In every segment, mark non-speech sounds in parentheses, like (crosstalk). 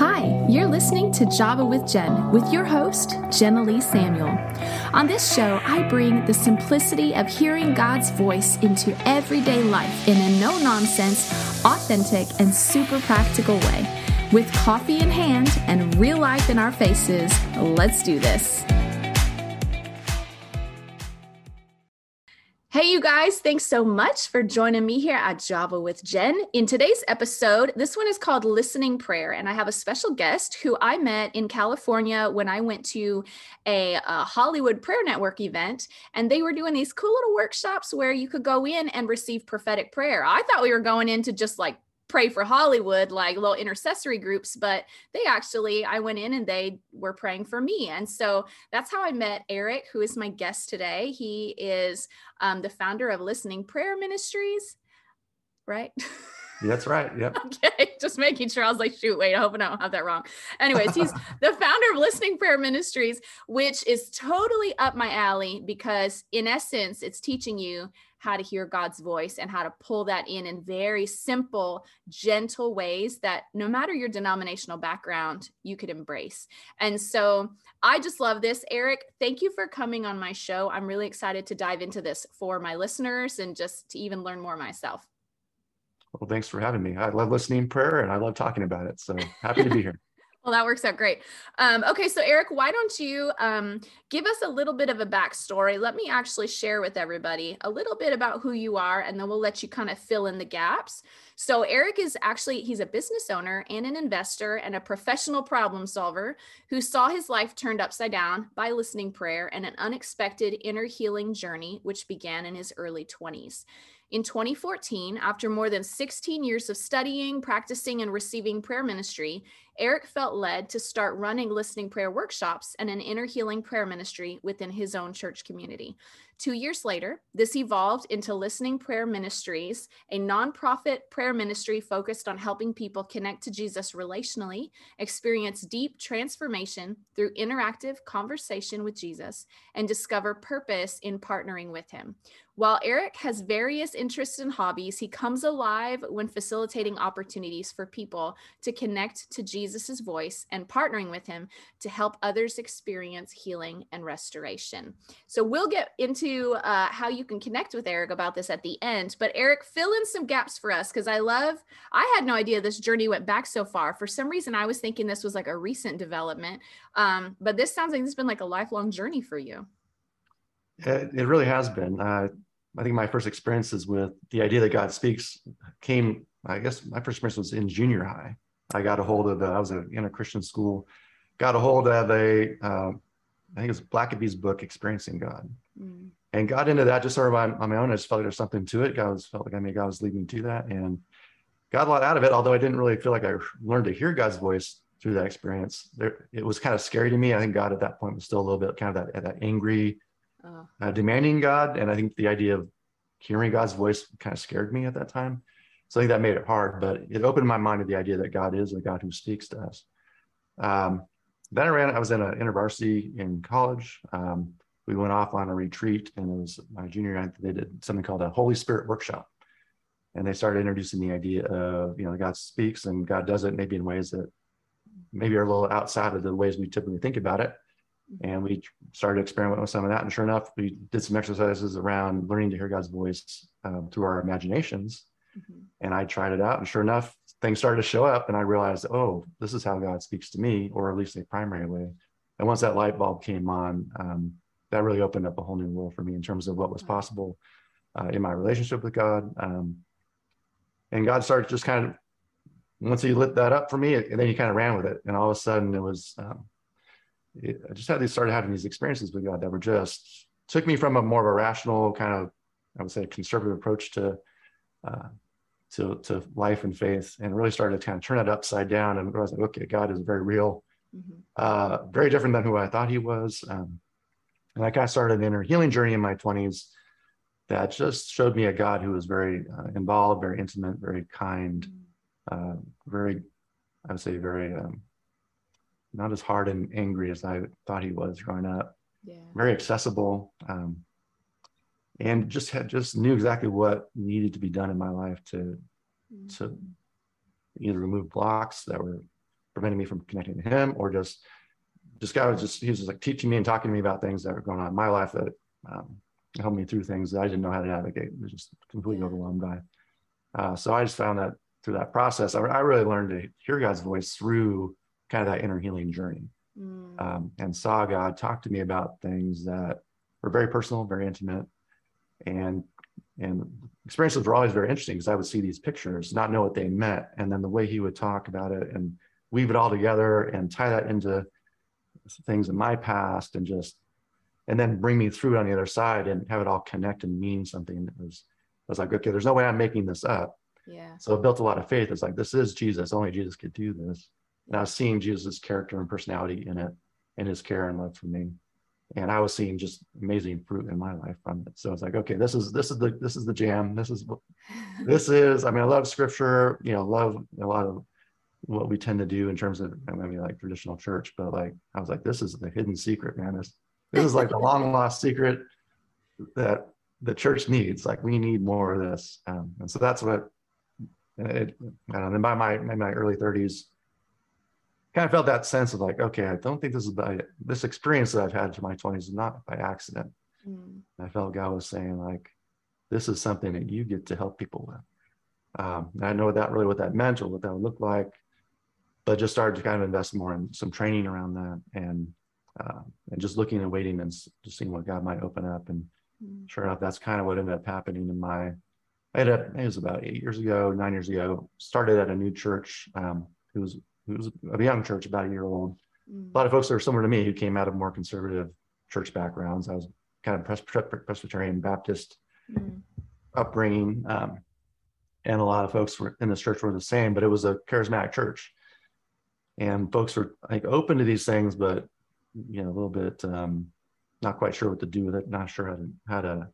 Hi, you're listening to Java with Jen with your host, Jenna Lee Samuel. On this show, I bring the simplicity of hearing God's voice into everyday life in a no nonsense, authentic, and super practical way. With coffee in hand and real life in our faces, let's do this. Hey, you guys, thanks so much for joining me here at Java with Jen. In today's episode, this one is called Listening Prayer, and I have a special guest who I met in California when I went to a, a, Hollywood Prayer Network event, and they were doing these cool little workshops where you could go in and receive prophetic prayer. I thought we were going into just like pray for Hollywood, like little intercessory groups, but they actually, I went in and they were praying for me. And so that's how I met Eric, who is my guest today. He is um, the founder of Listening Prayer Ministries, right? (laughs) That's right. Yep. okay. Just making sure. I was like, shoot, wait, I hope I don't have that wrong. Anyways, he's (laughs) the founder of Listening Prayer Ministries, which is totally up my alley because, in essence, it's teaching you how to hear God's voice and how to pull that in in very simple, gentle ways that no matter your denominational background, you could embrace. And so I just love this. Eric, thank you for coming on my show. I'm really excited to dive into this for my listeners and just to even learn more myself. Well, thanks for having me. I love listening prayer and I love talking about it. So happy to be (laughs) here. Well, that works out great. Um, okay, so Eric, why don't you um, give us a little bit of a backstory? Let me actually share with everybody a little bit about who you are, and then we'll let you kind of fill in the gaps. So, Eric is actually he's a business owner and an investor and a professional problem solver who saw his life turned upside down by listening prayer and an unexpected inner healing journey, which began in his early 20s. In 2014, after more than 16 years of studying, practicing, and receiving prayer ministry, Eric felt led to start running listening prayer workshops and an inner healing prayer ministry within his own church community. Two years later, this evolved into Listening Prayer Ministries, a nonprofit prayer ministry focused on helping people connect to Jesus relationally, experience deep transformation through interactive conversation with Jesus, and discover purpose in partnering with him. While Eric has various interests and hobbies, he comes alive when facilitating opportunities for people to connect to Jesus' voice and partnering with him to help others experience healing and restoration. So we'll get into uh, how you can connect with Eric about this at the end. But Eric, fill in some gaps for us because I love, I had no idea this journey went back so far. For some reason, I was thinking this was like a recent development. Um, but this sounds like this has been like a lifelong journey for you. It, it really has been. Uh, I think my first experiences with the idea that God speaks came, I guess my first experience was in junior high. I got a hold of the, I was in a Christian school, got a hold of a, uh, I think it was Blackaby's book, Experiencing God. Mm. And got into that just sort of on, on, my own. I just felt like there's something to it. God was, felt like I mean, God was leading me to that and got a lot out of it. Although I didn't really feel like I learned to hear God's voice through that experience. There, it was kind of scary to me. I think God at that point was still a little bit kind of that, that angry, oh. uh, demanding God. And I think the idea of hearing God's voice kind of scared me at that time. So I think that made it hard, but it opened my mind to the idea that God is a God who speaks to us. Um, then I ran, I was in an InterVarsity in college. Um, we went off on a retreat and it was my junior year, they did something called a Holy Spirit workshop. And they started introducing the idea of, you know, God speaks and God does it maybe in ways that maybe are a little outside of the ways we typically think about it. And we started experimenting with some of that. And sure enough, we did some exercises around learning to hear God's voice um, through our imaginations. Mm-hmm. And I tried it out. And sure enough, things started to show up. And I realized, oh, this is how God speaks to me, or at least a primary way. And once that light bulb came on, um, that really opened up a whole new world for me in terms of what was possible uh, in my relationship with God. Um, and God started just kind of, once He lit that up for me, and then He kind of ran with it. And all of a sudden, it was, um, it, I just had these started having these experiences with God that were just took me from a more of a rational kind of, I would say, conservative approach to uh, to to life and faith, and really started to kind of turn it upside down and realize, like, okay, God is very real, mm-hmm. uh, very different than who I thought He was. Um, and I kind of started an inner healing journey in my twenties that just showed me a God who was very uh, involved, very intimate, very kind, mm-hmm. uh, very, I would say, very um, not as hard and angry as I thought he was growing up. Yeah. Very accessible, um, and just had just knew exactly what needed to be done in my life to mm-hmm. to either remove blocks that were preventing me from connecting to him or just just guy was just he was just like teaching me and talking to me about things that were going on in my life that um, helped me through things that I didn't know how to navigate. I was just completely yeah. overwhelmed by. Uh, so I just found that through that process, I, I, really learned to hear God's voice through kind of that inner healing journey, mm. um, and saw God talk to me about things that were very personal, very intimate, and and experiences were always very interesting because I would see these pictures, not know what they meant, and then the way He would talk about it and weave it all together and tie that into things in my past and just and then bring me through it on the other side and have it all connect and mean something that was I was like, okay, there's no way I'm making this up. Yeah. So it built a lot of faith. It's like this is Jesus. Only Jesus could do this. And I was seeing Jesus' character and personality in it and his care and love for me. And I was seeing just amazing fruit in my life from it. So it's like, okay, this is this is the this is the jam. This is this (laughs) is. I mean, I love scripture, you know, love a lot of what we tend to do in terms of I mean like traditional church, but like I was like, this is the hidden secret, man. This this is like the long (laughs) lost secret that the church needs. Like we need more of this, um, and so that's what. It, and then by my my early 30s, kind of felt that sense of like, okay, I don't think this is by this experience that I've had to my 20s is not by accident. Mm. I felt God was saying like, this is something that you get to help people with. Um, I know that really what that meant or what that would look like but just started to kind of invest more in some training around that and uh, and just looking and waiting and just seeing what God might open up. And mm-hmm. sure enough, that's kind of what ended up happening in my. I had a, it was about eight years ago, nine years ago. Started at a new church. Um, it was it was a young church, about a year old. Mm-hmm. A lot of folks that are similar to me who came out of more conservative church backgrounds. I was kind of Pres- Presbyterian Baptist mm-hmm. upbringing, um, and a lot of folks were in this church were the same. But it was a charismatic church and folks were like open to these things, but you know, a little bit um, not quite sure what to do with it, not sure how to how to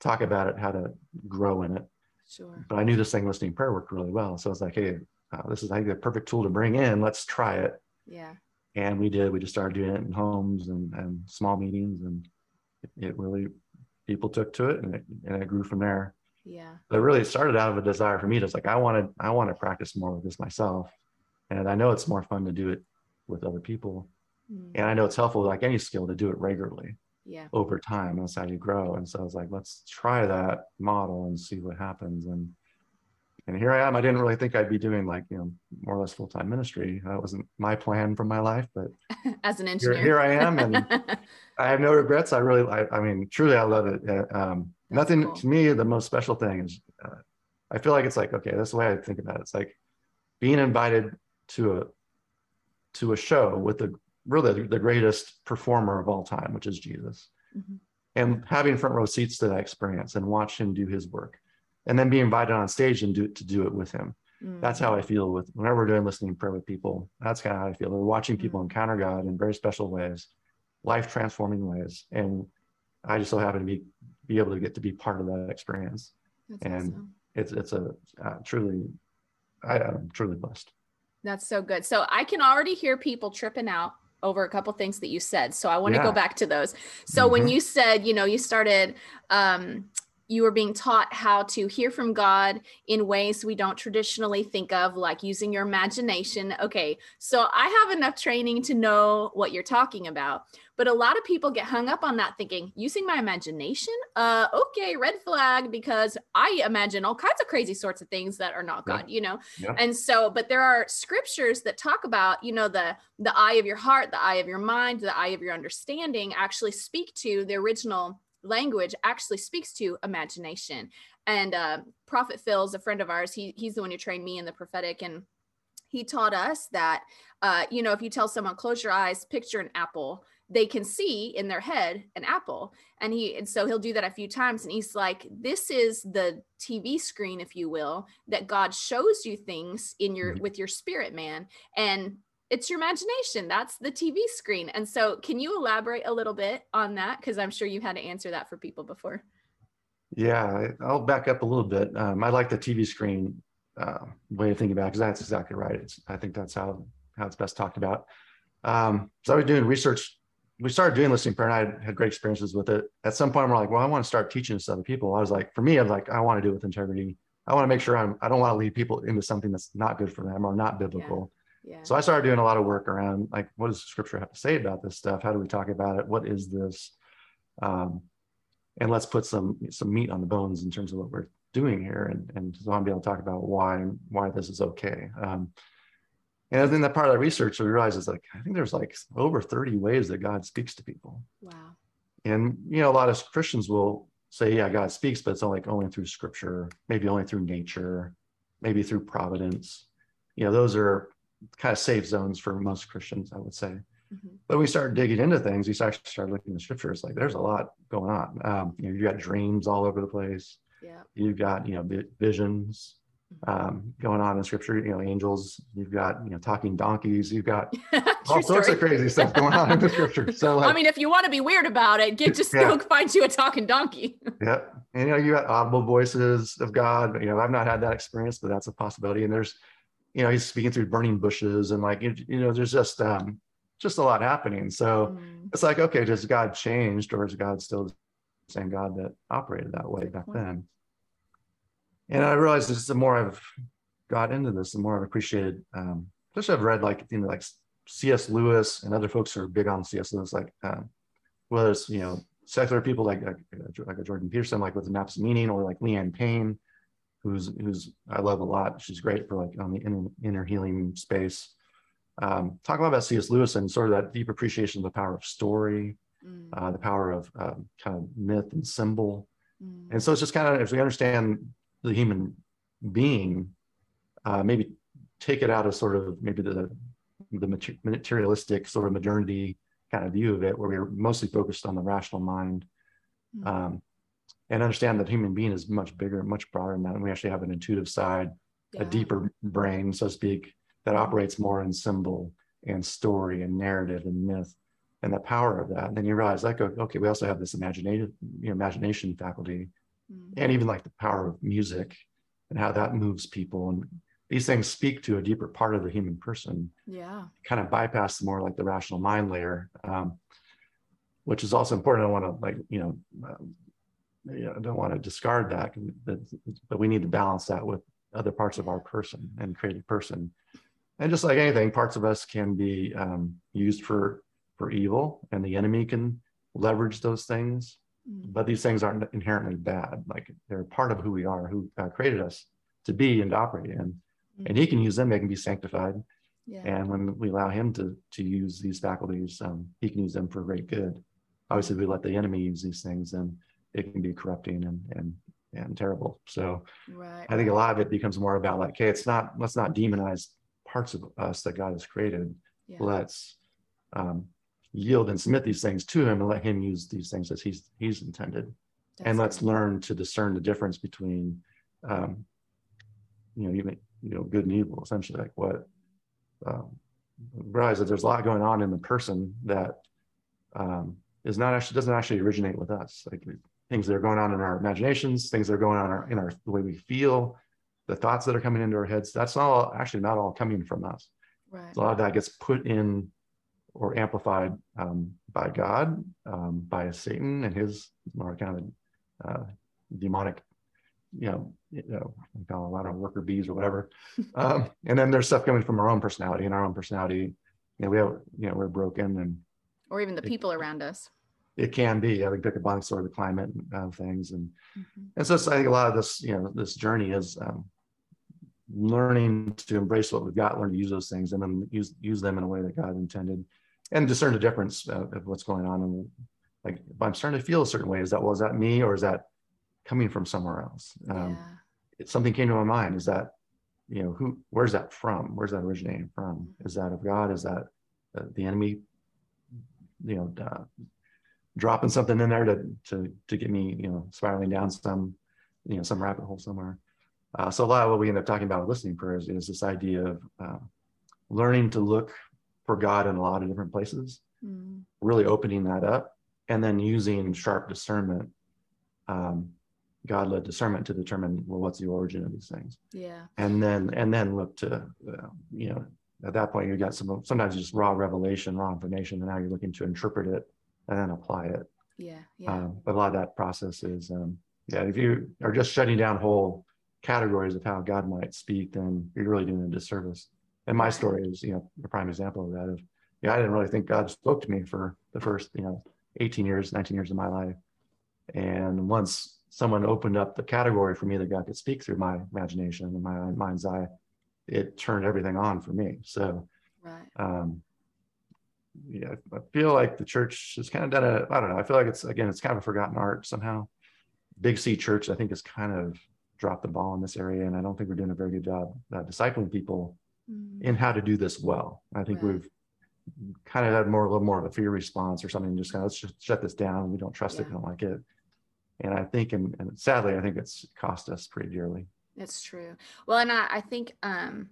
talk about it, how to grow in it. Sure. But I knew this thing listening prayer worked really well, so I was like, hey, uh, this is I think a perfect tool to bring in. Let's try it. Yeah. And we did. We just started doing it in homes and, and small meetings, and it, it really people took to it, and it and it grew from there. Yeah. But really, it started out of a desire for me. Just like I wanted, I want to practice more with this myself and I know it's more fun to do it with other people. Mm. And I know it's helpful, like any skill, to do it regularly. Yeah. Over time, that's how you grow. And so I was like, let's try that model and see what happens. And and here I am. I didn't really think I'd be doing like you know more or less full time ministry. That wasn't my plan for my life, but (laughs) as an engineer, here, here I am, and (laughs) I have no regrets. I really, I, I mean, truly, I love it. Uh, um, nothing cool. to me. The most special thing is, uh, I feel like it's like okay, that's the way I think about it. It's like being invited to a to a show with the really the greatest performer of all time, which is Jesus, mm-hmm. and having front row seats to that experience and watch him do his work, and then be invited on stage and do to do it with him. Mm-hmm. That's how I feel with whenever we're doing listening prayer with people. That's kind of how I feel. We're watching people mm-hmm. encounter God in very special ways, life transforming ways, and I just so happen to be be able to get to be part of that experience. That's and awesome. it's it's a uh, truly I, I'm truly blessed. That's so good. So I can already hear people tripping out over a couple things that you said. So I want to yeah. go back to those. So mm-hmm. when you said, you know, you started um you were being taught how to hear from God in ways we don't traditionally think of, like using your imagination. Okay, so I have enough training to know what you're talking about. But a lot of people get hung up on that thinking, using my imagination? Uh, okay, red flag, because I imagine all kinds of crazy sorts of things that are not God, yeah. you know? Yeah. And so, but there are scriptures that talk about, you know, the the eye of your heart, the eye of your mind, the eye of your understanding actually speak to the original language actually speaks to imagination. And uh, Prophet Phil is a friend of ours. He he's the one who trained me in the prophetic, and he taught us that uh, you know if you tell someone close your eyes, picture an apple, they can see in their head an apple. And he and so he'll do that a few times, and he's like, this is the TV screen, if you will, that God shows you things in your mm-hmm. with your spirit man, and it's your imagination. That's the TV screen. And so, can you elaborate a little bit on that? Because I'm sure you've had to answer that for people before. Yeah, I'll back up a little bit. Um, I like the TV screen uh, way of thinking about because that's exactly right. It's I think that's how how it's best talked about. Um, so I was doing research. We started doing listening prayer, and I had great experiences with it. At some point, we're like, well, I want to start teaching this to other people. I was like, for me, I'm like, I want to do it with integrity. I want to make sure I'm. I don't want to lead people into something that's not good for them or not biblical. Yeah Yeah. So I started doing a lot of work around like, what does scripture have to say about this stuff? How do we talk about it? What is this? Um, and let's put some some meat on the bones in terms of what we're doing here. And, and so I'm be able to talk about why why this is okay. Um, and I think that part of the research we realized is like, I think there's like over 30 ways that God speaks to people. Wow. And you know, a lot of Christians will say, yeah, God speaks, but it's only like only through scripture, maybe only through nature, maybe through providence. You know, those are kind of safe zones for most Christians, I would say. Mm-hmm. But we start digging into things. We actually start looking at the scriptures. Like, there's a lot going on. Um, you know, you got dreams all over the place. Yeah. You've got you know visions um, going on in scripture, you know, angels, you've got, you know, talking donkeys, you've got (laughs) all sorts of crazy stuff going on in the scripture. So (laughs) like, I mean, if you want to be weird about it, get just yeah. go (laughs) find you a talking donkey. yeah. And, you know, you got audible voices of God, you know, I've not had that experience, but that's a possibility. And there's, you know, he's speaking through burning bushes and like, you know, there's just, um, just a lot happening. So mm. it's like, okay, does God changed or is God still the same God that operated that way back then? and I realized this the more I've got into this, the more I've appreciated. Um, especially I've read like you know like C.S. Lewis and other folks who are big on C.S. Lewis, like um, whether it's you know secular people like like, like a Jordan Peterson, like with the Maps Meaning, or like Leanne Payne, who's who's I love a lot. She's great for like on the inner, inner healing space. Um, talk a lot about C.S. Lewis and sort of that deep appreciation of the power of story, mm. uh, the power of um, kind of myth and symbol. Mm. And so it's just kind of, if we understand the human being, uh, maybe take it out of sort of maybe the the materialistic sort of modernity kind of view of it, where we're mostly focused on the rational mind, mm-hmm. um, and understand that human being is much bigger, much broader than that, and we actually have an intuitive side, yeah. a deeper brain, so to speak, that operates more in symbol and story and narrative and myth and the power of that. And then you realize like, okay, we also have this imaginative, you know, imagination faculty mm-hmm. and even like the power of music and how that moves people and these things speak to a deeper part of the human person yeah kind of bypass more like the rational mind layer um, which is also important i want to like you know you know, I don't want to discard that, but, but we need to balance that with other parts of our person and creative person. And just like anything, parts of us can be um, used for for evil, and the enemy can leverage those things. Mm. but these things aren't inherently bad. Like they're part of who we are, who uh, created us to be and to operate in. Mm-hmm. And He can use them; they can be sanctified. Yeah. And when we allow Him to to use these faculties, um, He can use them for great good. Obviously, if we let the enemy use these things, then it can be corrupting and and and terrible. So right. I think a lot of it becomes more about like, okay, it's not let's not demonize parts of us that God has created. Yeah. Let's um, yield and submit these things to him and let him use these things as he's he's intended That's and let's learn to discern the difference between um, you know even you know good and evil essentially like what um, realize that there's a lot going on in the person that um, is not actually doesn't actually originate with us like things that are going on in our imaginations things that are going on in our, in our the way we feel the thoughts that are coming into our heads that's all actually not all coming from us right. a lot of that gets put in or amplified um, by God, um, by Satan and his more kind of uh, demonic, you know, you know, a lot of worker bees or whatever. (laughs) Um, and then there's stuff coming from our own personality, and our own personality, you know, we have, you know, we're broken and or even the people it, around us. It can be. I think pick a bunch sort of the climate and uh, things, and mm-hmm. and so I think a lot of this, you know, this journey is um, learning to embrace what we've got, learn to use those things, and then use use them in a way that God intended and discern the difference of, of what's going on. And like, if I'm starting to feel a certain way, is that, well, is that me or is that coming from somewhere else? Um, yeah. something came to my mind. Is that, you know, who, where's that from? Where's that originating from? Is that of God? Is that uh, the enemy, you know, uh, dropping something in there to, to, to get me, you know, spiraling down some, you know, some rabbit hole somewhere. Uh, so a lot of what we end up talking about with listening prayers is this idea of uh, learning to look for God in a lot of different places, mm. really opening that up and then using sharp discernment, um, God led discernment to determine, well, what's the origin of these things? Yeah. And then, and then look to, uh, you know, at that point you got some, sometimes just raw revelation, raw information, and now you're looking to interpret it and then apply it. Yeah. Yeah. Um, but a lot of that process is, um, yeah, if you are just shutting down whole categories of how God might speak, then you're really doing a disservice And my story is, you know, a prime example of that. Of yeah, I didn't really think God spoke to me for the first, you know, 18 years, 19 years of my life. And once someone opened up the category for me that God could speak through my imagination and my mind's eye, it turned everything on for me. So, right. um, yeah, I feel like the church has kind of done a, I don't know, I feel like it's, again, it's kind of a forgotten art somehow. Big C church, I think, has kind of dropped the ball in this area. And I don't think we're doing a very good job uh, discipling people mm. in how to do this well. I think right. we've kind of had more, a little more of a fear response or something, just kind of, let's just shut this down. We don't trust yeah. it, we don't like it. And I think, and, and sadly, I think it's cost us pretty dearly. It's true. Well, and I, I think, um,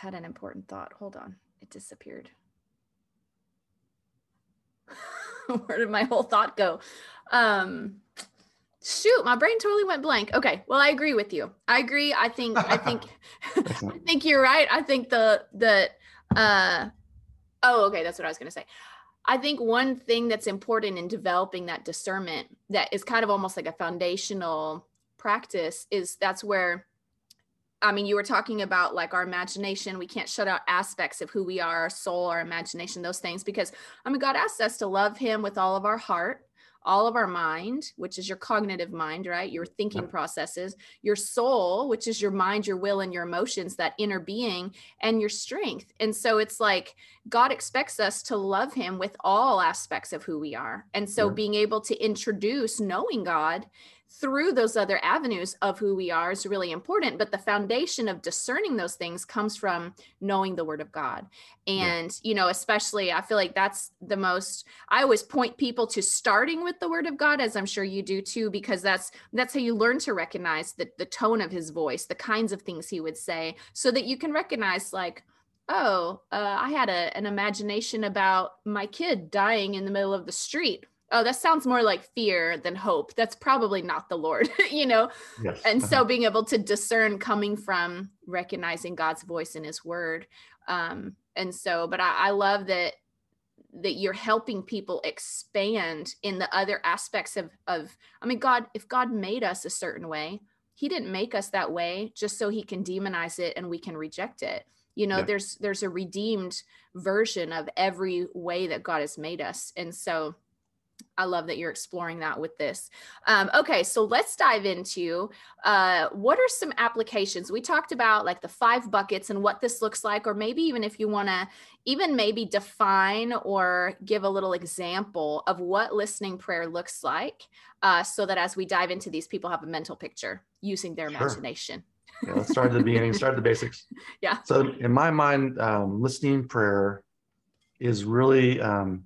had an important thought. Hold on. It disappeared. (laughs) Where did my whole thought go? Um, shoot my brain totally went blank okay well i agree with you i agree i think i think (laughs) i think you're right i think the the uh oh okay that's what i was to say i think one thing that's important in developing that discernment that is kind of almost like a foundational practice is that's where I mean, you were talking about like our imagination. We can't shut out aspects of who we are, our soul, our imagination, those things, because I mean, God asks us to love Him with all of our heart, all of our mind, which is your cognitive mind, right? Your thinking processes, your soul, which is your mind, your will, and your emotions, that inner being, and your strength. And so it's like God expects us to love Him with all aspects of who we are. And so yeah. being able to introduce knowing God through those other avenues of who we are is really important but the foundation of discerning those things comes from knowing the word of god and yeah. you know especially i feel like that's the most i always point people to starting with the word of god as i'm sure you do too because that's that's how you learn to recognize the, the tone of his voice the kinds of things he would say so that you can recognize like oh uh, i had a, an imagination about my kid dying in the middle of the street oh that sounds more like fear than hope that's probably not the lord (laughs) you know yes. and so uh-huh. being able to discern coming from recognizing god's voice in his word um and so but I, I love that that you're helping people expand in the other aspects of of i mean god if god made us a certain way he didn't make us that way just so he can demonize it and we can reject it you know yeah. there's there's a redeemed version of every way that god has made us and so I love that you're exploring that with this. Um, okay, so let's dive into uh, what are some applications? We talked about like the five buckets and what this looks like, or maybe even if you want to even maybe define or give a little example of what listening prayer looks like, uh, so that as we dive into these, people have a mental picture using their sure. imagination. yeah, let's start at the beginning, start at the basics. (laughs) Yeah. So in my mind, um, listening prayer is really um,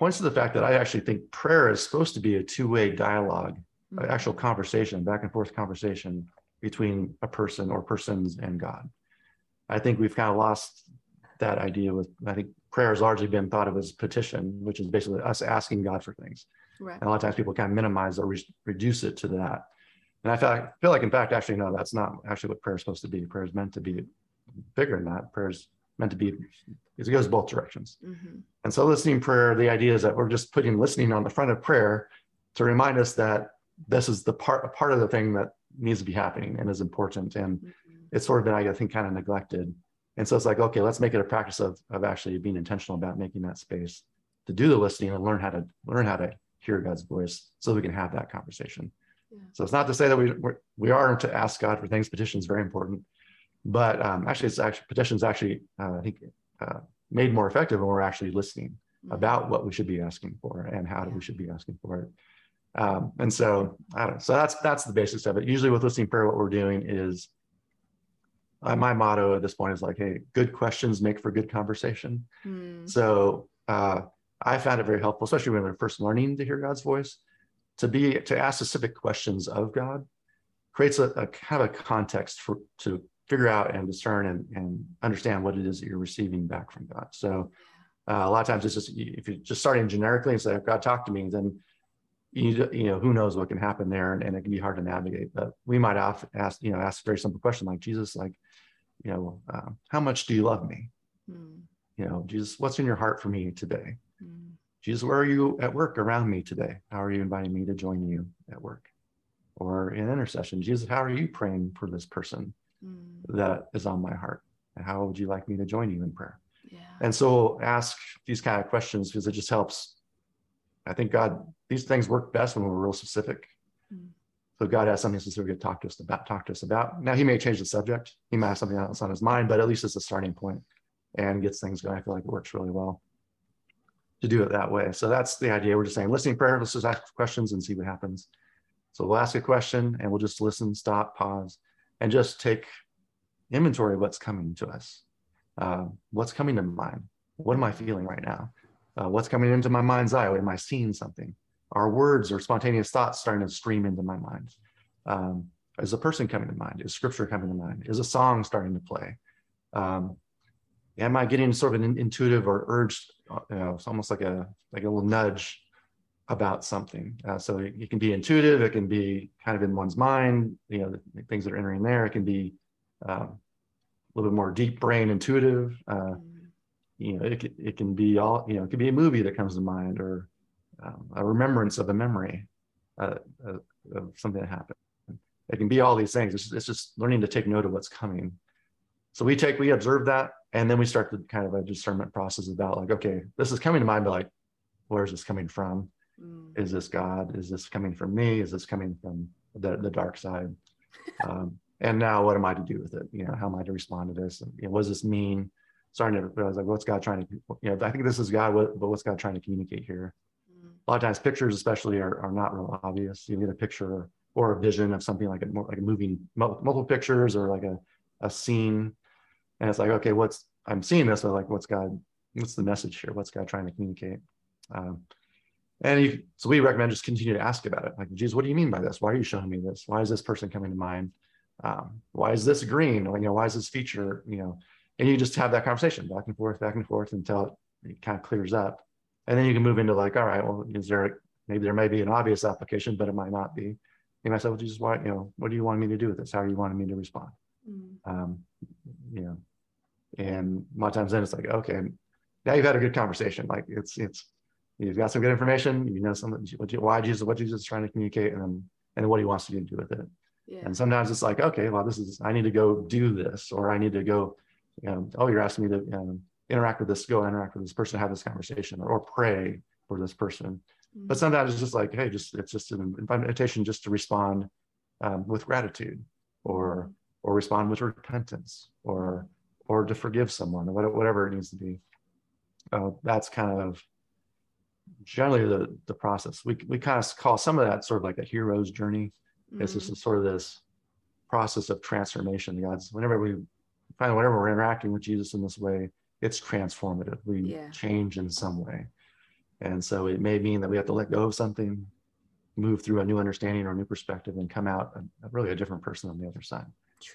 points to the fact that I actually think prayer is supposed to be a two-way dialogue, mm-hmm. an actual conversation, back and forth conversation between a person or persons and God. I think we've kind of lost that idea with I think prayer has largely been thought of as petition, which is basically us asking God for things. Right. And a lot of times people kind of minimize or re- reduce it to that. And I feel, I feel like, in fact, actually, no, that's not actually what prayer is supposed to be. Prayer is meant to be bigger than that. Prayer is meant to be because it goes both directions mm-hmm. and so listening prayer the idea is that we're just putting listening on the front of prayer to remind us that this is the part a part of the thing that needs to be happening and is important and mm-hmm. it's sort of been i think kind of neglected and so it's like okay let's make it a practice of, of actually being intentional about making that space to do the listening and learn how to learn how to hear god's voice so we can have that conversation yeah. so it's not to say that we we are to ask god for things petition is very important but um, actually, it's actually petitions actually uh, I think uh, made more effective when we're actually listening mm-hmm. about what we should be asking for and how yeah. we should be asking for it. Um, and so I don't. So that's that's the basics of it. Usually with listening prayer, what we're doing is uh, my motto at this point is like, hey, good questions make for good conversation. Mm. So uh, I found it very helpful, especially when we're first learning to hear God's voice, to be to ask specific questions of God creates a, a kind of a context for to figure out and discern and, and understand what it is that you're receiving back from God. So uh, a lot of times it's just if you're just starting generically and say, God, talk to me, then you, you know who knows what can happen there, and, and it can be hard to navigate. But we might ask, ask you know ask a very simple question like Jesus, like you know, uh, how much do you love me? Mm. You know, Jesus, what's in your heart for me today? Mm. Jesus, where are you at work around me today? How are you inviting me to join you at work? or in intercession. Jesus, how are you praying for this person mm. that is on my heart? And how would you like me to join you in prayer? Yeah. And so ask these kind of questions because it just helps. I think God, these things work best when we're real specific. Mm. So God has something specific to talk to us about, talk to us about. Now he may change the subject. He might have something else on his mind, but at least it's a starting point and gets things going. I feel like it works really well to do it that way. So that's the idea. We're just saying listening prayer. Let's just ask questions and see what happens. So we'll ask a question and we'll just listen, stop, pause, and just take inventory of what's coming to us. Uh, what's coming to mind? What am I feeling right now? Uh, what's coming into my mind's eye? Am I seeing something? Are words or spontaneous thoughts starting to stream into my mind? Um, is a person coming to mind? Is scripture coming to mind? Is a song starting to play? Um, am I getting sort of an intuitive or urged? You know, it's almost like a like a little nudge about something. Uh, so it, it, can be intuitive. It can be kind of in one's mind. You know, the, things that are entering there. It can be um, a little bit more deep brain intuitive. Uh, mm. you know, it, it can be all. You know, it could be a movie that comes to mind or um, a remembrance of a memory uh, uh of something that happened. It can be all these things. It's, it's just learning to take note of what's coming. So we take, we observe that, and then we start the kind of a discernment process about like, okay, this is coming to mind, but like, where is this coming from? Mm. Is this God? Is this coming from me? Is this coming from the, the dark side? (laughs) Um, and now what am I to do with it? You know, how am I to respond to this? And, you know, what does this mean? Starting to realize like, what's God trying to, you know, I think this is God, but what's God trying to communicate here? Mm. A lot of times pictures especially are, are not real obvious. You get a picture or a vision of something like a more like a moving multiple pictures or like a, a scene. And it's like, okay, what's, I'm seeing this, but like, what's God, what's the message here? What's God trying to communicate? Um, and you, so we recommend just continue to ask about it. Like, Jesus, what do you mean by this? Why are you showing me this? Why is this person coming to mind? Um, why is this green? Or, you know, why is this feature? You know, and you just have that conversation back and forth, back and forth until it, it kind of clears up. And then you can move into like, all right, well, is there maybe there may be an obvious application, but it might not be. You might say, well, Jesus, why, you know, what do you want me to do with this? How are you wanting me to respond? Mm. Um, you know, and a lot of times then it's like, okay, now you've had a good conversation. Like it's it's you've got some good information, you know some why Jesus, what Jesus is trying to communicate, and then and what he wants you to do with it. Yeah. And sometimes it's like, okay, well, this is I need to go do this, or I need to go, you know, oh, you're asking me to um, interact with this, go interact with this person, have this conversation, or, or pray for this person. Mm-hmm. But sometimes it's just like, hey, just it's just an invitation just to respond um, with gratitude, or mm-hmm. or respond with repentance, or or to forgive someone, or whatever it needs to be. Uh, that's kind of generally the the process. We we kind of call some of that sort of like a hero's journey. Mm-hmm. It's just sort of this process of transformation. God's whenever we find whenever we're interacting with Jesus in this way, it's transformative. We yeah. change in some way. And so it may mean that we have to let go of something, move through a new understanding or a new perspective, and come out a, a really a different person on the other side.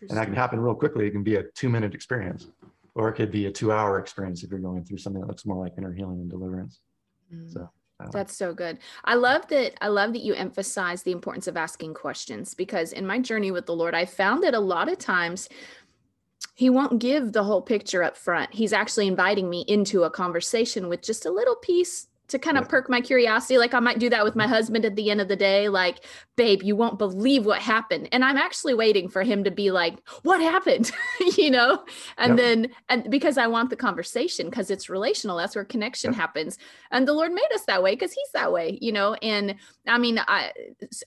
And that can happen real quickly. It can be a two minute experience, or it could be a two hour experience if you're going through something that looks more like inner healing and deliverance. Mm. So that's so good. I love that. I love that you emphasize the importance of asking questions because in my journey with the Lord, I found that a lot of times he won't give the whole picture up front. He's actually inviting me into a conversation with just a little piece to kind of perk my curiosity. Like I might do that with my husband at the end of the day, like, babe, you won't believe what happened. And I'm actually waiting for him to be like, what happened? (laughs) you know? And yep. then, and because I want the conversation, because it's relational, that's where connection yep. happens. And the Lord made us that way because he's that way, you know? And I mean, I,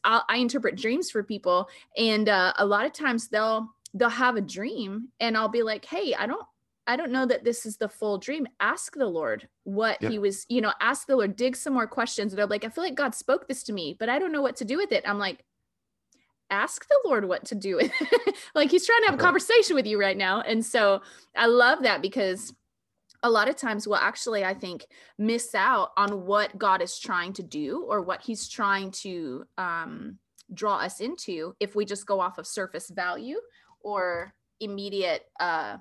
I, I interpret dreams for people. And uh, a lot of times they'll, they'll have a dream and I'll be like, hey, I don't I don't know that this is the full dream. Ask the Lord what yeah. he was, you know, ask the Lord, dig some more questions. They're like, I feel like God spoke this to me, but I don't know what to do with it. I'm like, ask the Lord what to do with it. (laughs) like he's trying to have a conversation with you right now. And so I love that because a lot of times we'll actually, I think, miss out on what God is trying to do or what he's trying to um, draw us into if we just go off of surface value or immediate uh,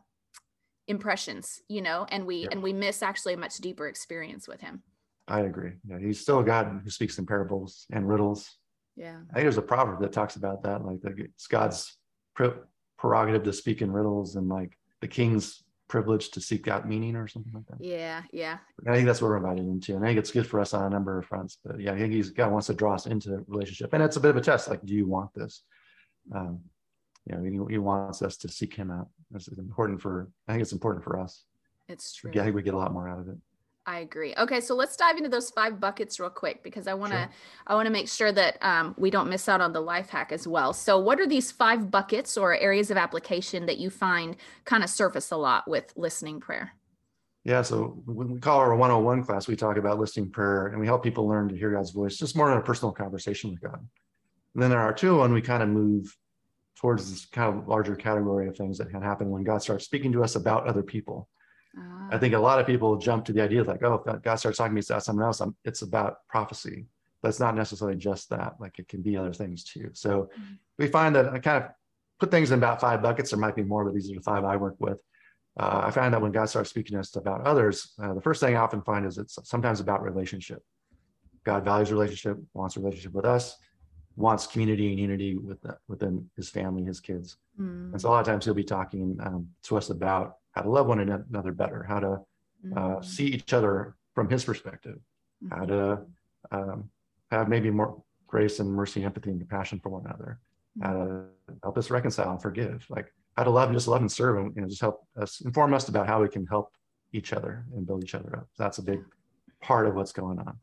impressions you know and we yeah. and we miss actually a much deeper experience with him i agree yeah he's still a god who speaks in parables and riddles yeah i think there's a proverb that talks about that like the, it's god's prerogative to speak in riddles and like the king's privilege to seek out meaning or something like that. Yeah, yeah. I think that's what we're invited into. And I think it's good for us on a number of fronts. But yeah, I think he's God wants to draw us into relationship. And it's a bit of a test. Like, do you want this? Um, you know, he, he wants us to seek him out. It's important for, I think it's important for us. It's true. I think we get a lot more out of it. I agree. Okay, so let's dive into those five buckets real quick because I want to sure. I want to make sure that um, we don't miss out on the life hack as well. So, what are these five buckets or areas of application that you find kind of surface a lot with listening prayer? Yeah, so when we call our 101 class, we talk about listening prayer and we help people learn to hear God's voice, just more in a personal conversation with God. And then in our 201, we kind of move towards this kind of larger category of things that can happen when God starts speaking to us about other people. Uh, I think a lot of people jump to the idea like, oh, if God starts talking to me about someone else, I'm, it's about prophecy. But it's not necessarily just that. Like it can be other things too. So mm-hmm. we find that I kind of put things in about five buckets. There might be more, but these are the five I work with. Uh, I find that when God starts speaking to us about others, uh, the first thing I often find is it's sometimes about relationship. God values relationship, wants a relationship with us, wants community and unity with the, within his family, his kids. Mm. And so a lot of times he'll be talking um, to us about how to love one another better, how to uh, mm-hmm. see each other from his perspective, mm-hmm. how to um, have maybe more grace and mercy, empathy, and compassion for one another, how to help us reconcile and forgive, like how to love and just love and serve, and you know, just help us inform us about how we can help each other and build each other up. That's a big part of what's going on.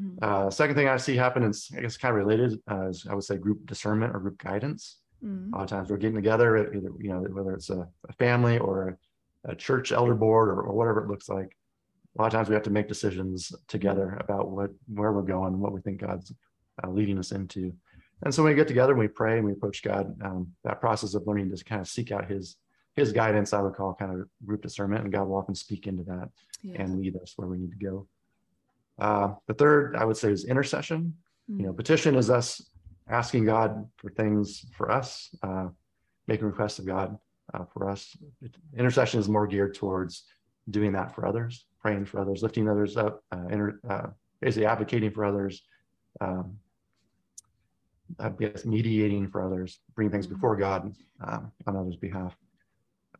Mm-hmm. Uh, second thing I see happen is, I guess, kind of related, uh, is I would say group discernment or group guidance. Mm-hmm. A lot of times we're getting together, either you know, whether it's a, a family or a church elder board or, or, whatever it looks like. A lot of times we have to make decisions together about what where we're going, what we think God's uh, leading us into. And so when we get together and we pray and we approach God, um, that process of learning to kind of seek out His His guidance, I would call kind of group discernment, and God will often speak into that yeah. and lead us where we need to go. Uh, the third, I would say, is intercession. Mm-hmm. You know, mm. petition is us asking God for things for us, uh, making requests of God uh, for us. Intercession is more geared towards doing that for others, praying for others, lifting others up, uh, inter, uh, basically advocating for others, um, I guess mediating for others, bringing things before God um, on others' behalf.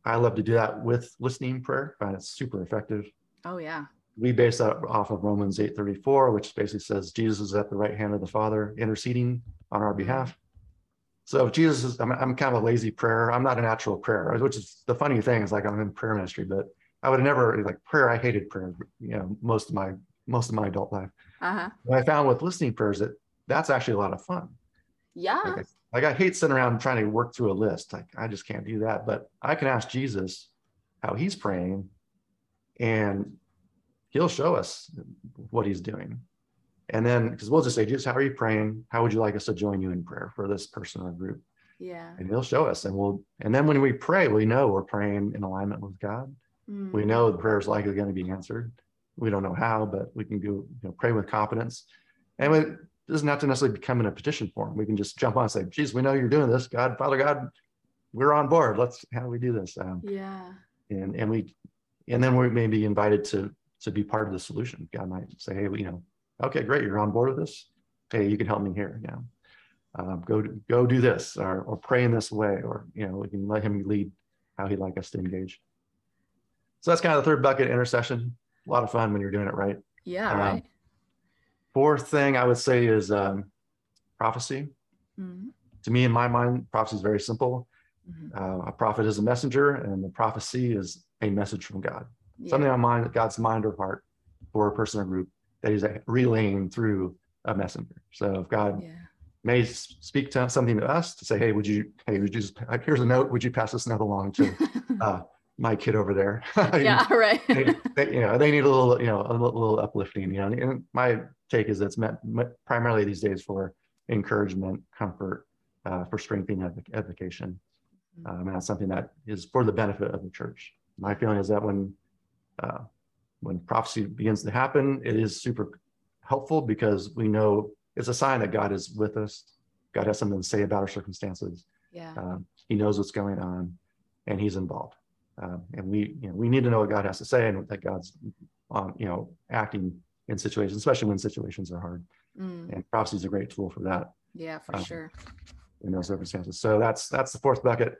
I love to do that with listening prayer. I find it's super effective. Oh yeah. We base that off of Romans 8:34, which basically says Jesus is at the right hand of the Father interceding on our behalf. So if Jesus is, I'm, I'm kind of a lazy prayer. I'm not a natural prayer, which is the funny thing is like I'm in prayer ministry, but I would have never like prayer. I hated prayer, you know, most of my, most of my adult life. Uh-huh. I found with listening prayers that that's actually a lot of fun. Yeah. Like I, like I hate sitting around trying to work through a list. Like I just can't do that, but I can ask Jesus how he's praying and he'll show us what he's doing. And then, because we'll just say, Jesus, how are you praying? How would you like us to join you in prayer for this person or group? Yeah. And he'll show us. And we'll, and then when we pray, we know we're praying in alignment with God. Mm. We know the prayer is likely going to be answered. We don't know how, but we can go, you know, pray with confidence. And it doesn't have to necessarily become in a petition form. We can just jump on and say, Jesus, we know you're doing this. God, Father God, we're on board. Let's, how do we do this? Um, yeah. And, and we, and then we may be invited to, to be part of the solution. God might say, hey, you know, okay, great, you're on board with this. Hey, you can help me here. You know, um, go go do this, or or pray in this way, or you know, we can let him lead how he'd like us to engage. So that's kind of the third bucket intercession. A lot of fun when you're doing it right. Yeah, um, right. Fourth thing I would say is um, prophecy. Mm-hmm. To me, in my mind, prophecy is very simple. Mm-hmm. Uh, a prophet is a messenger, and the prophecy is a message from God. Yeah. Something on mind, God's mind or heart for a person or group that he's relaying through a messenger. So if God yeah. may speak to something to us to say, hey, would you, hey, would you just, here's a note, would you pass this note along to (laughs) uh, my kid over there? (laughs) yeah, (laughs) right. they, they, you know, they need a little, you know, a little, little uplifting, you know, and my take is it's meant primarily these days for encouragement, comfort, uh, for strengthening education. Mm-hmm. Um, and that's something that is for the benefit of the church. My feeling is that when uh, when prophecy begins to happen, it is super helpful because we know it's a sign that God is with us. God has something to say about our circumstances. Yeah. Um, he knows what's going on, and He's involved. Um, and we, you know, we need to know what God has to say, and that God's, um, you know, acting in situations, especially when situations are hard. Mm. And prophecy is a great tool for that. Yeah, for um, sure. In those circumstances, so that's that's the fourth bucket.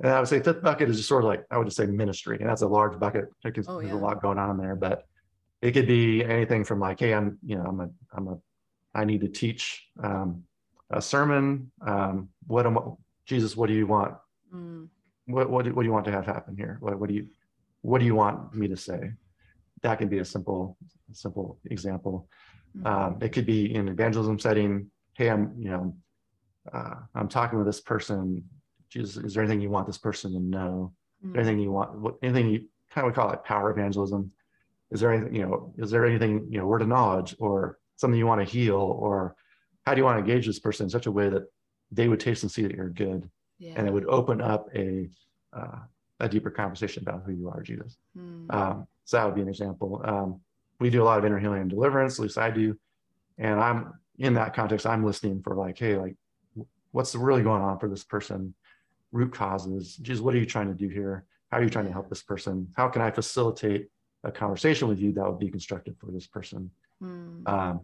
And I would say fifth bucket is just sort of like, I would just say ministry. And that's a large bucket. There's Oh, there's yeah. a lot going on in there, but it could be anything from like, hey, I'm, you know, I'm a, I'm a, I need to teach um, a sermon. Um, what am, Jesus, what do you want? Mm, What, what, do, what do you want to have happen here? What, what do you, what do you want me to say? That can be a simple, simple example. mhm. Um, it could be in evangelism setting. Hey, I'm, you know, uh, I'm talking with this person. Jesus, is there anything you want this person to know? Is there Mm, anything you want? What anything you kind of call it power evangelism? Is there anything, you know, is there anything, you know, word of knowledge or something you want to heal? Or how do you want to engage this person in such a way that they would taste and see that you're good? yeah. And it would open up a uh, a deeper conversation about who you are, Jesus. Mm, Um, so that would be an example. Um, we do a lot of inner healing and deliverance, at least I do. And I'm in that context, I'm listening for like, hey, like, what's really going on for this person? Root causes. Jesus, what are you trying to do here? How are you trying to help this person? How can I facilitate a conversation with you that would be constructive for this person? mm, Um,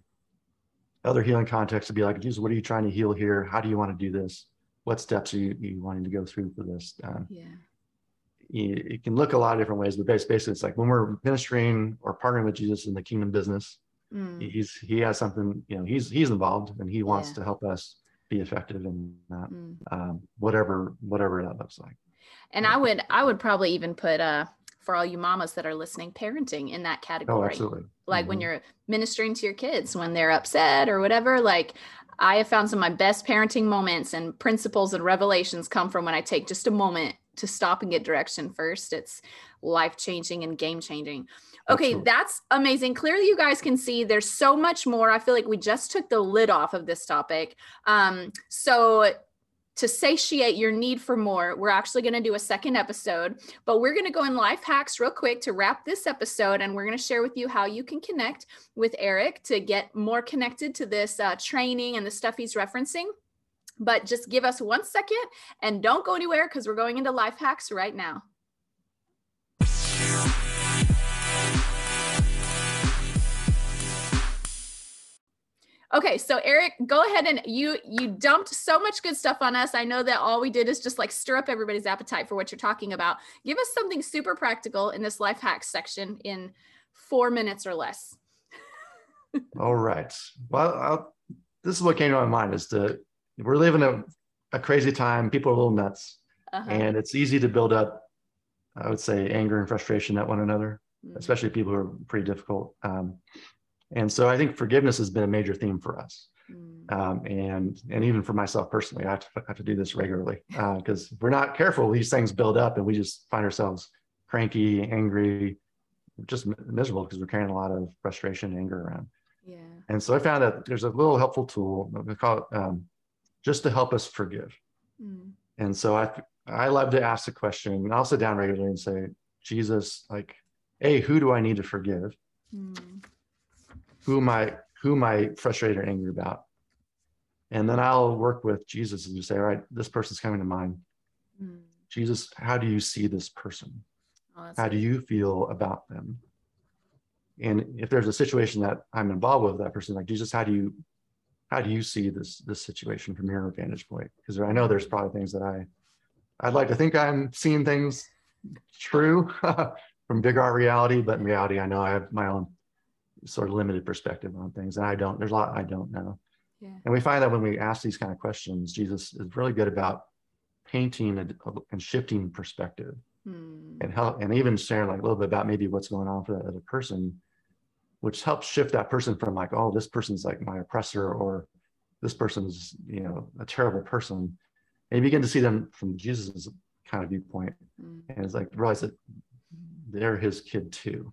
other healing contexts would be like, Jesus, what are you trying to heal here? How do you want to do this? What steps are you, you wanting to go through for this? Um, yeah. it it can look a lot of different ways, but basically it's like when we're ministering or partnering with Jesus in the kingdom business, Mm, he's he has something, you know, he's he's involved and he wants Yeah. to help us be effective in that, mm. um, whatever whatever that looks like. And I would I would probably even put uh for all you mamas that are listening, parenting in that category. Oh, category. absolutely. Like when Mhm. you're ministering to your kids when they're upset or whatever. Like I have found some of my best parenting moments and principles and revelations come from when I take just a moment to stop and get direction first. It's life changing and game changing. Okay, Absolutely. that's amazing. Clearly, you guys can see there's so much more. I feel like we just took the lid off of this topic. Um, so to satiate your need for more, we're actually going to do a second episode, but we're going to go in life hacks real quick to wrap this episode. And we're going to share with you how you can connect with Eric to get more connected to this uh, training and the stuff he's referencing. But just give us one second and don't go anywhere because we're going into life hacks right now. Okay, so Eric, go ahead and you you dumped so much good stuff on us. I know that all we did is just like stir up everybody's appetite for what you're talking about. Give us something super practical in this life hacks section in 4 minutes or less. (laughs) All right. Well, I'll, this is what came to my mind is that we're living a, a crazy time. People are a little nuts, Uh-huh. and it's easy to build up, I would say, anger and frustration at one another. Mm, especially people who are pretty difficult. Um, and so I think forgiveness has been a major theme for us. mm, Um, and and even for myself personally, I have to, I have to do this regularly because if we're not careful, these things build up and we just find ourselves cranky, angry, just miserable because we're carrying a lot of frustration, and anger around. yeah. And so I found that there's a little helpful tool we call it um, just to help us forgive. Mm, And so I I love to ask the question, and I'll sit down regularly and say, Jesus, like, hey, who do I need to forgive? mm, who am I who am I frustrated or angry about? And then I'll work with Jesus and just say, all right, this person's coming to mind. mm. Jesus, how do you see this person? Oh, How do you feel about them? And if there's a situation that I'm involved with that person, like Jesus, how do you how do you see this this situation from your vantage point? Because I know there's probably things that I I'd like to think I'm seeing things true (laughs) from big art reality, but in reality, I know I have my own sort of limited perspective on things, and I don't. There's a lot I don't know. Yeah. And we find that when we ask these kind of questions, Jesus is really good about painting and, and shifting perspective Mm, and help and even sharing like a little bit about maybe what's going on for that other person which helps shift that person from like oh this person's like my oppressor or this person's you know a terrible person and you begin to see them from jesus kind of viewpoint mm, and it's like realize that they're his kid too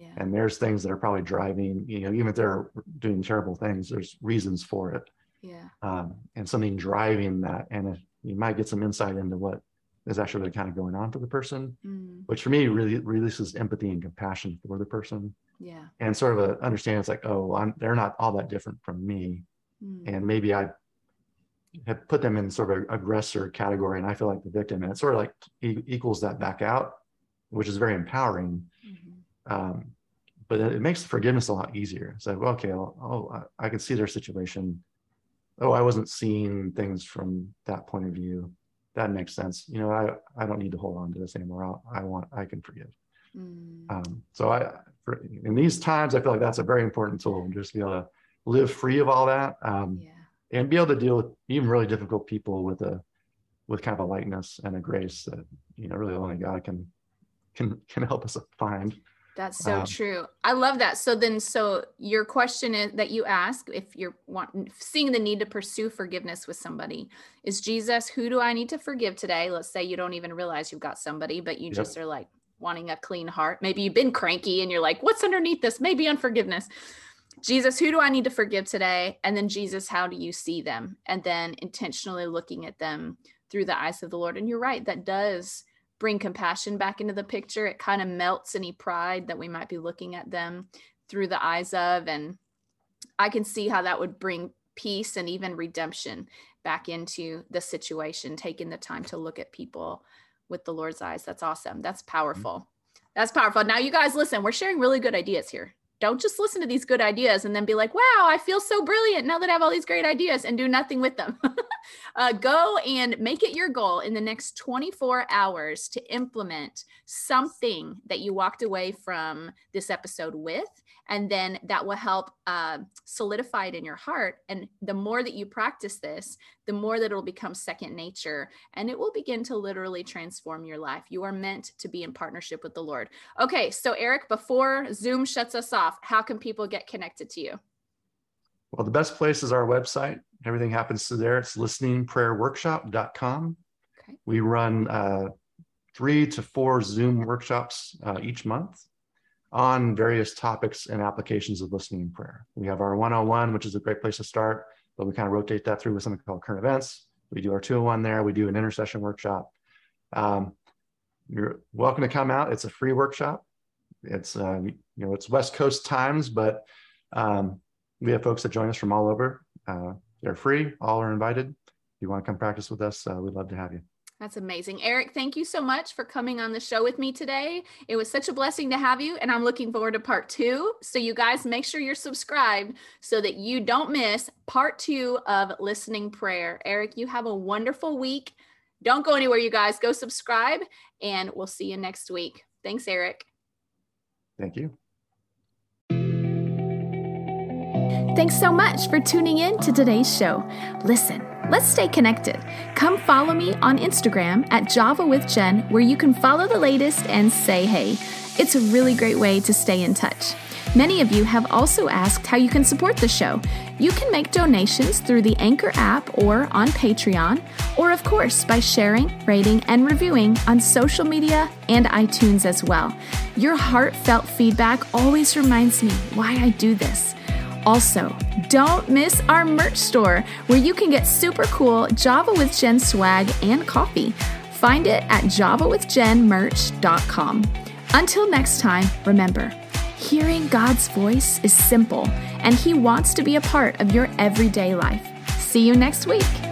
yeah. and there's things that are probably driving you know even if they're doing terrible things there's reasons for it. Yeah. um, and something driving that and if you might get some insight into what is actually really kind of going on for the person Mm, which for me really releases empathy and compassion for the person. Yeah. and sort of a understanding it's like oh I'm, they're not all that different from me. Mm, and maybe i have put them in sort of aggressor category and i feel like the victim and it sort of like e- equals that back out which is very empowering. Mhm, um, but it makes forgiveness a lot easier it's like well, okay well, oh I, I can see their situation oh i wasn't seeing things from that point of view that makes sense. You know, I, I don't need to hold on to this anymore. I'll, I want, I can forgive. Mm. Um, so I, for, in these times, I feel like that's a very important tool just to be able to live free of all that. Um, yeah. and be able to deal with even really difficult people with a, with kind of a lightness and a grace that, you know, really only God can, can, can help us find. That's so um, true. I love that. So then, so your question is that you ask if you're want, seeing the need to pursue forgiveness with somebody is Jesus, who do I need to forgive today? Let's say you don't even realize you've got somebody, but you yep. just are like wanting a clean heart. Maybe you've been cranky and you're like, what's underneath this? Maybe unforgiveness. Jesus, who do I need to forgive today? And then Jesus, how do you see them? And then intentionally looking at them through the eyes of the Lord. And you're right, that does bring compassion back into the picture. It kind of melts any pride that we might be looking at them through the eyes of. And I can see how that would bring peace and even redemption back into the situation, taking the time to look at people with the Lord's eyes. That's awesome. That's mm-hmm. powerful. That's powerful. Now, you guys, listen, we're sharing really good ideas here don't just listen to these good ideas and then be like, wow, I feel so brilliant now that I have all these great ideas and do nothing with them. (laughs) uh, go and make it your goal in the next 24 hours to implement something that you walked away from this episode with and then that will help uh, solidify it in your heart. And the more that you practice this the more that it'll become second nature and it will begin to literally transform your life. You are meant to be in partnership with the lord. Okay so eric before zoom shuts us off how can people get connected to you? Well the best place is our website everything happens to there it's listeningprayerworkshop.com okay. we run uh, three to four zoom workshops uh, each month on various topics and applications of listening and prayer. We have our 101, which is a great place to start, but we kind of rotate that through with something called current events. We do our 201 there. We do an intercession workshop. Um, you're welcome to come out. It's a free workshop. It's uh, you know it's West Coast times, but um, we have folks that join us from all over. Uh, they're free. All are invited. If you want to come practice with us, uh, we'd love to have you. That's amazing. Eric, thank you so much for coming on the show with me today. It was such a blessing to have you, and I'm looking forward to part two. So, you guys make sure you're subscribed so that you don't miss part two of Listening Prayer. Eric, you have a wonderful week. Don't go anywhere, you guys. Go subscribe, and we'll see you next week. Thanks, Eric. Thank you. Thanks so much for tuning in to today's show. Listen. Let's stay connected. Come follow me on Instagram at Java with Jen, where you can follow the latest and say hey. It's a really great way to stay in touch. Many of you have also asked how you can support the show. You can make donations through the Anchor app or on Patreon, or of course by sharing, rating, and reviewing on social media and iTunes as well. Your heartfelt feedback always reminds me why I do this. Also, don't miss our merch store where you can get super cool Java with Jen swag and coffee. Find it at javawithjenmerch.com. Until next time, remember, hearing God's voice is simple and He wants to be a part of your everyday life. See you next week.